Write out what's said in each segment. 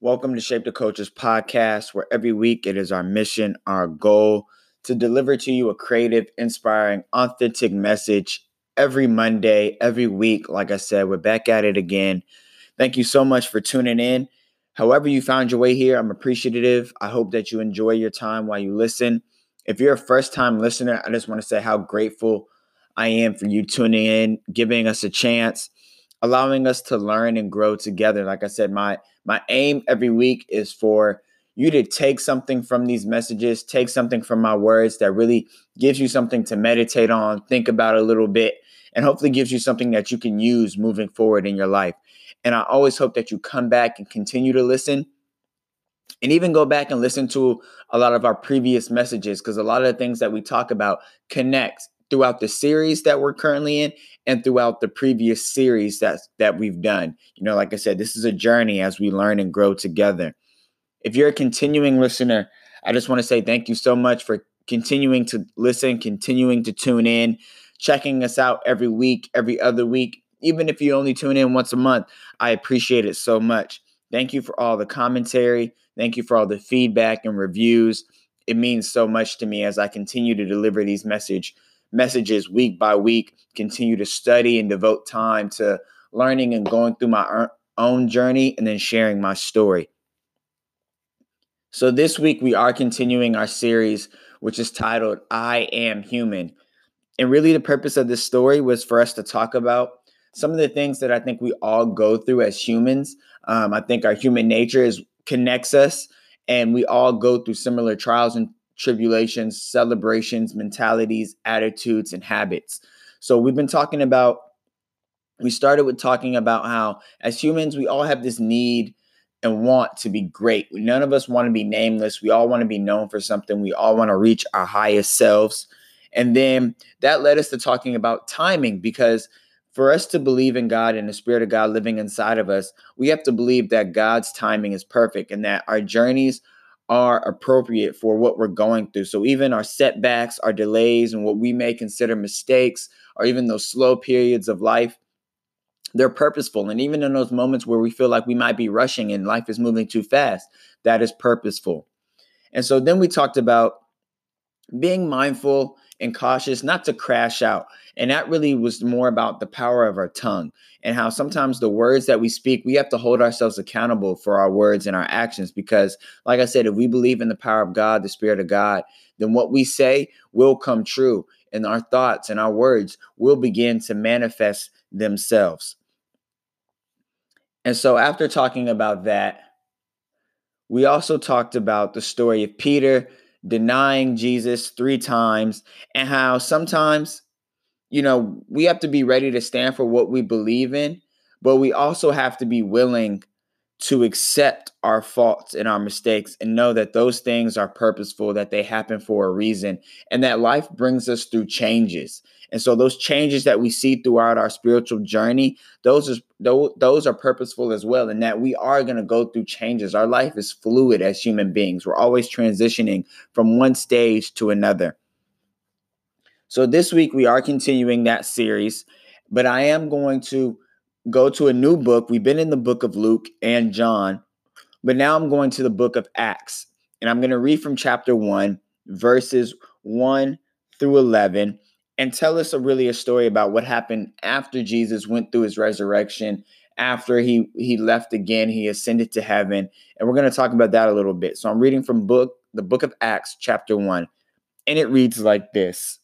Welcome to Shape the Culture's podcast, where every week it is our mission, our goal to deliver to you a creative, inspiring, authentic message every Monday, every week. Like I said, we're back at it again. Thank you so much for tuning in. However, you found your way here, I'm appreciative. I hope that you enjoy your time while you listen. If you're a first time listener, I just want to say how grateful I am for you tuning in, giving us a chance, allowing us to learn and grow together. Like I said, my my aim every week is for you to take something from these messages, take something from my words that really gives you something to meditate on, think about a little bit, and hopefully gives you something that you can use moving forward in your life. And I always hope that you come back and continue to listen and even go back and listen to a lot of our previous messages because a lot of the things that we talk about connect throughout the series that we're currently in and throughout the previous series that that we've done. You know, like I said, this is a journey as we learn and grow together. If you're a continuing listener, I just want to say thank you so much for continuing to listen, continuing to tune in, checking us out every week, every other week. Even if you only tune in once a month, I appreciate it so much. Thank you for all the commentary. Thank you for all the feedback and reviews. It means so much to me as I continue to deliver these message messages week by week, continue to study and devote time to learning and going through my own journey and then sharing my story. So, this week we are continuing our series, which is titled I Am Human. And really, the purpose of this story was for us to talk about some of the things that I think we all go through as humans. Um, I think our human nature is connects us, and we all go through similar trials and tribulations, celebrations, mentalities, attitudes, and habits. So we've been talking about, we started with talking about how as humans, we all have this need and want to be great. None of us want to be nameless. We all want to be known for something. We all want to reach our highest selves. And then that led us to talking about timing because for us to believe in God and the Spirit of God living inside of us, we have to believe that God's timing is perfect and that our journeys are appropriate for what we're going through. So even our setbacks, our delays, and what we may consider mistakes, or even those slow periods of life, they're purposeful. And even in those moments where we feel like we might be rushing and life is moving too fast, that is purposeful. And so then we talked about being mindful and cautious not to crash out. And that really was more about the power of our tongue and how sometimes the words that we speak, we have to hold ourselves accountable for our words and our actions. Because, like I said, if we believe in the power of God, the Spirit of God, then what we say will come true. And our thoughts and our words will begin to manifest themselves. And so, after talking about that, we also talked about the story of Peter denying Jesus three times, and how sometimes, you know, we have to be ready to stand for what we believe in, but we also have to be willing to accept our faults and our mistakes and know that those things are purposeful, that they happen for a reason, and that life brings us through changes. And so those changes that we see throughout our spiritual journey, those are those are purposeful as well. And that we are going to go through changes. Our life is fluid as human beings. We're always transitioning from one stage to another. So this week we are continuing that series, but I am going to go to a new book. We've been in the book of Luke and John, but now I'm going to the book of Acts. And I'm going to read from chapter 1, verses 1 through 11 and tell us a really a story about what happened after Jesus went through his resurrection, after he he left again, he ascended to heaven, and we're going to talk about that a little bit. So I'm reading from book the book of Acts chapter 1, and it reads like this.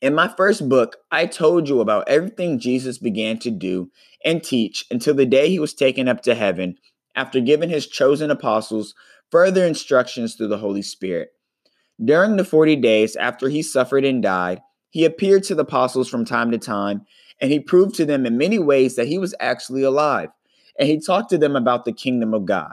In my first book, I told you about everything Jesus began to do and teach until the day he was taken up to heaven after giving his chosen apostles further instructions through the Holy Spirit. During the 40 days after he suffered and died, he appeared to the apostles from time to time, and he proved to them in many ways that he was actually alive. And he talked to them about the kingdom of God.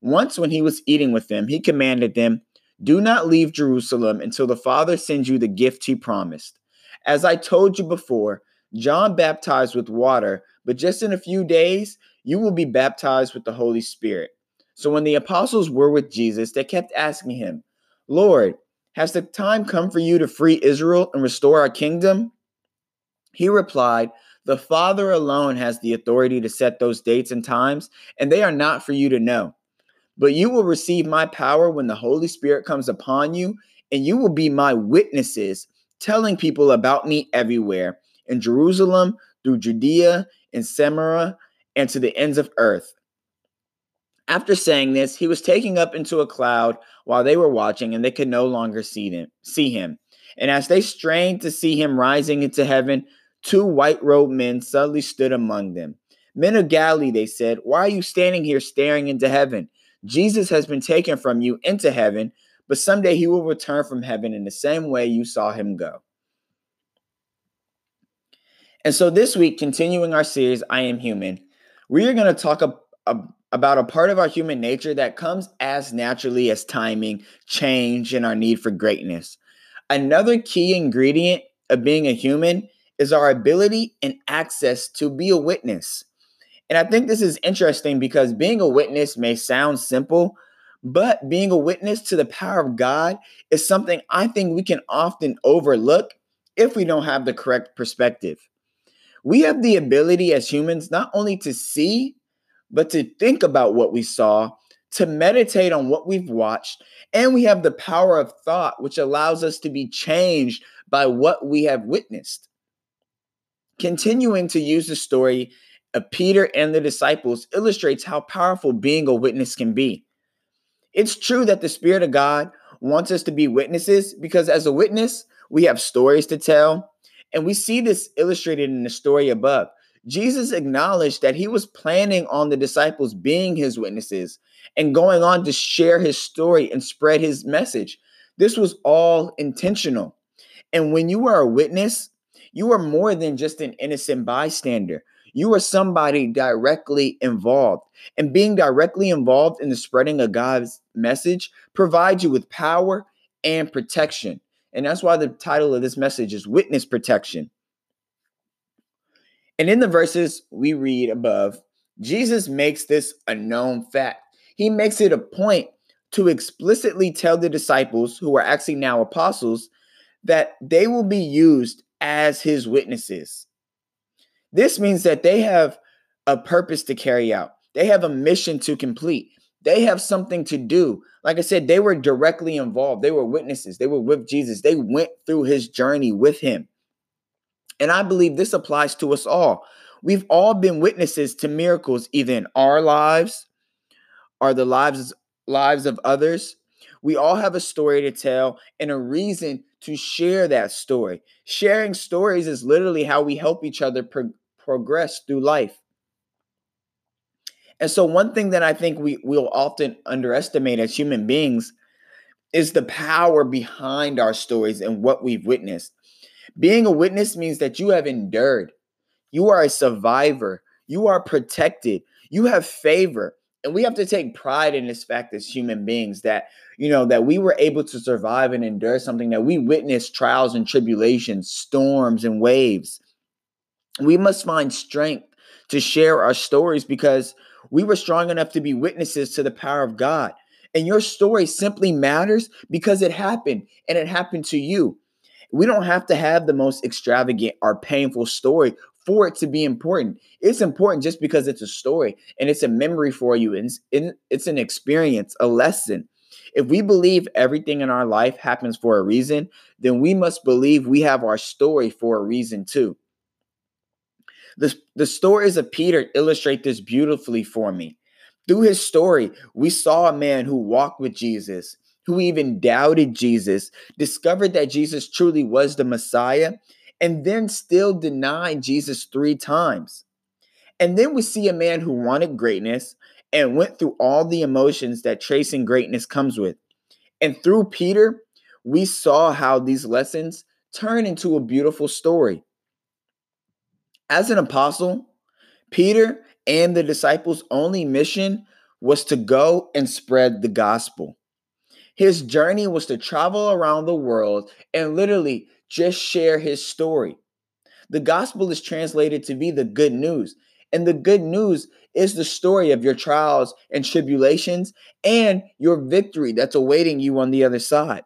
Once, when he was eating with them, he commanded them, Do not leave Jerusalem until the Father sends you the gift he promised. As I told you before, John baptized with water, but just in a few days, you will be baptized with the Holy Spirit. So when the apostles were with Jesus, they kept asking him, Lord, has the time come for you to free Israel and restore our kingdom? He replied, The Father alone has the authority to set those dates and times, and they are not for you to know. But you will receive my power when the Holy Spirit comes upon you, and you will be my witnesses, telling people about me everywhere in Jerusalem, through Judea, in Samaria, and to the ends of earth. After saying this, he was taken up into a cloud while they were watching, and they could no longer see him. See him. And as they strained to see him rising into heaven, two white robed men suddenly stood among them. Men of Galilee, they said, why are you standing here staring into heaven? Jesus has been taken from you into heaven, but someday he will return from heaven in the same way you saw him go. And so this week, continuing our series, I Am Human, we are going to talk a, a, about a part of our human nature that comes as naturally as timing, change, and our need for greatness. Another key ingredient of being a human is our ability and access to be a witness. And I think this is interesting because being a witness may sound simple, but being a witness to the power of God is something I think we can often overlook if we don't have the correct perspective. We have the ability as humans not only to see, but to think about what we saw, to meditate on what we've watched, and we have the power of thought, which allows us to be changed by what we have witnessed. Continuing to use the story Uh, Peter and the disciples illustrates how powerful being a witness can be. It's true that the Spirit of God wants us to be witnesses because, as a witness, we have stories to tell. And we see this illustrated in the story above. Jesus acknowledged that he was planning on the disciples being his witnesses and going on to share his story and spread his message. This was all intentional. And when you are a witness, you are more than just an innocent bystander. You are somebody directly involved. And being directly involved in the spreading of God's message provides you with power and protection. And that's why the title of this message is Witness Protection. And in the verses we read above, Jesus makes this a known fact. He makes it a point to explicitly tell the disciples, who are actually now apostles, that they will be used as his witnesses. This means that they have a purpose to carry out, they have a mission to complete, they have something to do. Like I said, they were directly involved, they were witnesses, they were with Jesus, they went through his journey with him. And I believe this applies to us all. We've all been witnesses to miracles, either in our lives or the lives lives of others. We all have a story to tell and a reason to share that story. Sharing stories is literally how we help each other pro- progress through life. And so, one thing that I think we will often underestimate as human beings is the power behind our stories and what we've witnessed. Being a witness means that you have endured, you are a survivor, you are protected, you have favor. And we have to take pride in this fact as human beings that, you know, that we were able to survive and endure something that we witnessed trials and tribulations, storms and waves. We must find strength to share our stories because we were strong enough to be witnesses to the power of God. And your story simply matters because it happened and it happened to you. We don't have to have the most extravagant or painful story for it to be important. It's important just because it's a story and it's a memory for you and it's an experience, a lesson. If we believe everything in our life happens for a reason, then we must believe we have our story for a reason too. The, the stories of Peter illustrate this beautifully for me. Through his story, we saw a man who walked with Jesus, who even doubted Jesus, discovered that Jesus truly was the Messiah, and then still denied Jesus three times. And then we see a man who wanted greatness and went through all the emotions that chasing greatness comes with. And through Peter, we saw how these lessons turn into a beautiful story. As an apostle, Peter and the disciples' only mission was to go and spread the gospel. His journey was to travel around the world and literally just share his story. The gospel is translated to be the good news. And the good news is the story of your trials and tribulations and your victory that's awaiting you on the other side.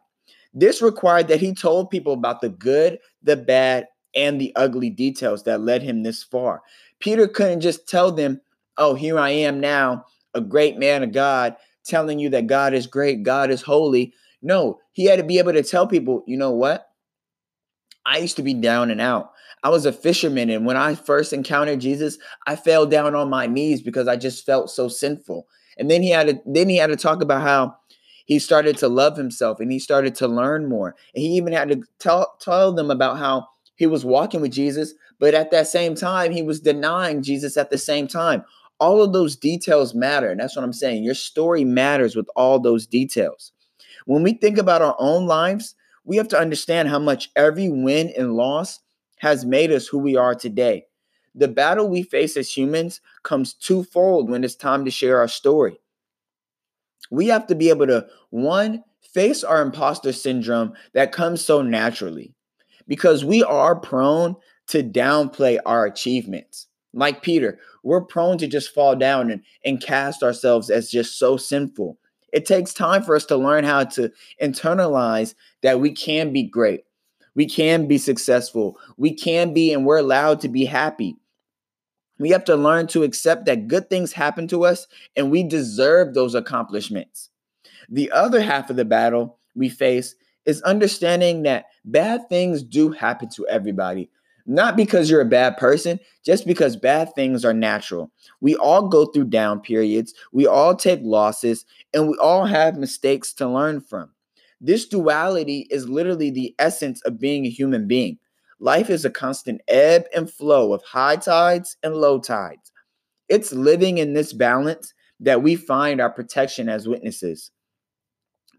This required that he told people about the good, the bad, and the ugly details that led him this far. Peter couldn't just tell them, Oh, here I am now, a great man of God, telling you that God is great, God is holy. No, he had to be able to tell people, you know what? I used to be down and out. I was a fisherman, and when I first encountered Jesus, I fell down on my knees because I just felt so sinful. And then he had to then he had to talk about how he started to love himself and he started to learn more. And he even had to tell tell them about how he was walking with Jesus, but at that same time, he was denying Jesus at the same time. All of those details matter. And that's what I'm saying. Your story matters with all those details. When we think about our own lives, we have to understand how much every win and loss has made us who we are today. The battle we face as humans comes twofold when it's time to share our story. We have to be able to, one, face our imposter syndrome that comes so naturally because we are prone to downplay our achievements. Like Peter, we're prone to just fall down and, and cast ourselves as just so sinful. It takes time for us to learn how to internalize that we can be great. We can be successful. We can be, and we're allowed to be happy. We have to learn to accept that good things happen to us and we deserve those accomplishments. The other half of the battle we face is understanding that bad things do happen to everybody. Not because you're a bad person, just because bad things are natural. We all go through down periods, we all take losses, and we all have mistakes to learn from. This duality is literally the essence of being a human being. Life is a constant ebb and flow of high tides and low tides. It's living in this balance that we find our protection as witnesses.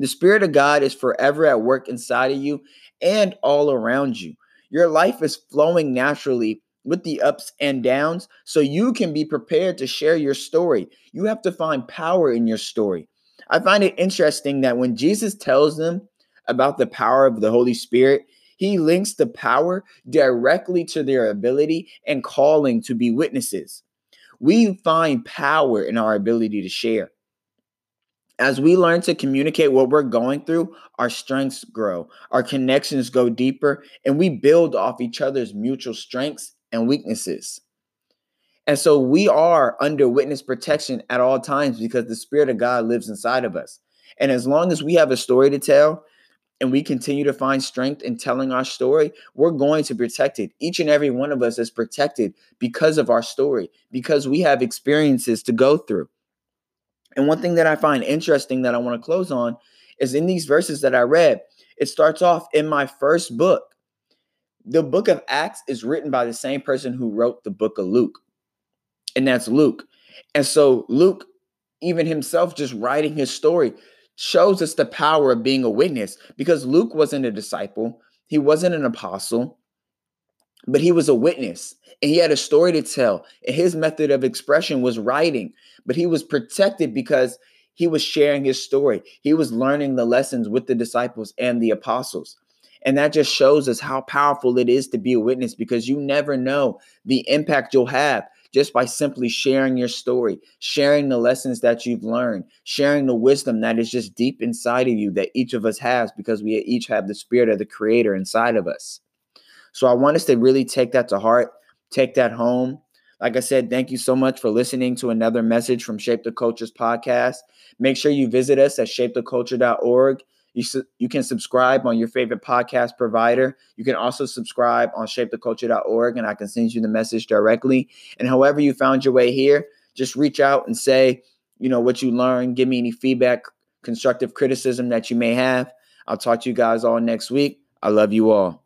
The Spirit of God is forever at work inside of you and all around you. Your life is flowing naturally with the ups and downs so you can be prepared to share your story. You have to find power in your story. I find it interesting that when Jesus tells them about the power of the Holy Spirit, he links the power directly to their ability and calling to be witnesses. We find power in our ability to share. As we learn to communicate what we're going through, our strengths grow, our connections go deeper, and we build off each other's mutual strengths and weaknesses. And so we are under witness protection at all times because the Spirit of God lives inside of us. And as long as we have a story to tell and we continue to find strength in telling our story, we're going to protect it. Each and every one of us is protected because of our story, because we have experiences to go through. And one thing that I find interesting that I want to close on is in these verses that I read, it starts off in my first book. The book of Acts is written by the same person who wrote the book of Luke, and that's Luke. And so, Luke, even himself, just writing his story, shows us the power of being a witness because Luke wasn't a disciple, he wasn't an apostle, but he was a witness and he had a story to tell. And his method of expression was writing, but he was protected because he was sharing his story. He was learning the lessons with the disciples and the apostles. And that just shows us how powerful it is to be a witness because you never know the impact you'll have just by simply sharing your story, sharing the lessons that you've learned, sharing the wisdom that is just deep inside of you that each of us has because we each have the spirit of the creator inside of us. So I want us to really take that to heart, take that home. Like I said, thank you so much for listening to another message from Shape the Cultures podcast. Make sure you visit us at shapetheculture.org. You, su- you can subscribe on your favorite podcast provider. You can also subscribe on shapetheculture.org, and I can send you the message directly. And however you found your way here, just reach out and say, you know, what you learned. Give me any feedback, constructive criticism that you may have. I'll talk to you guys all next week. I love you all.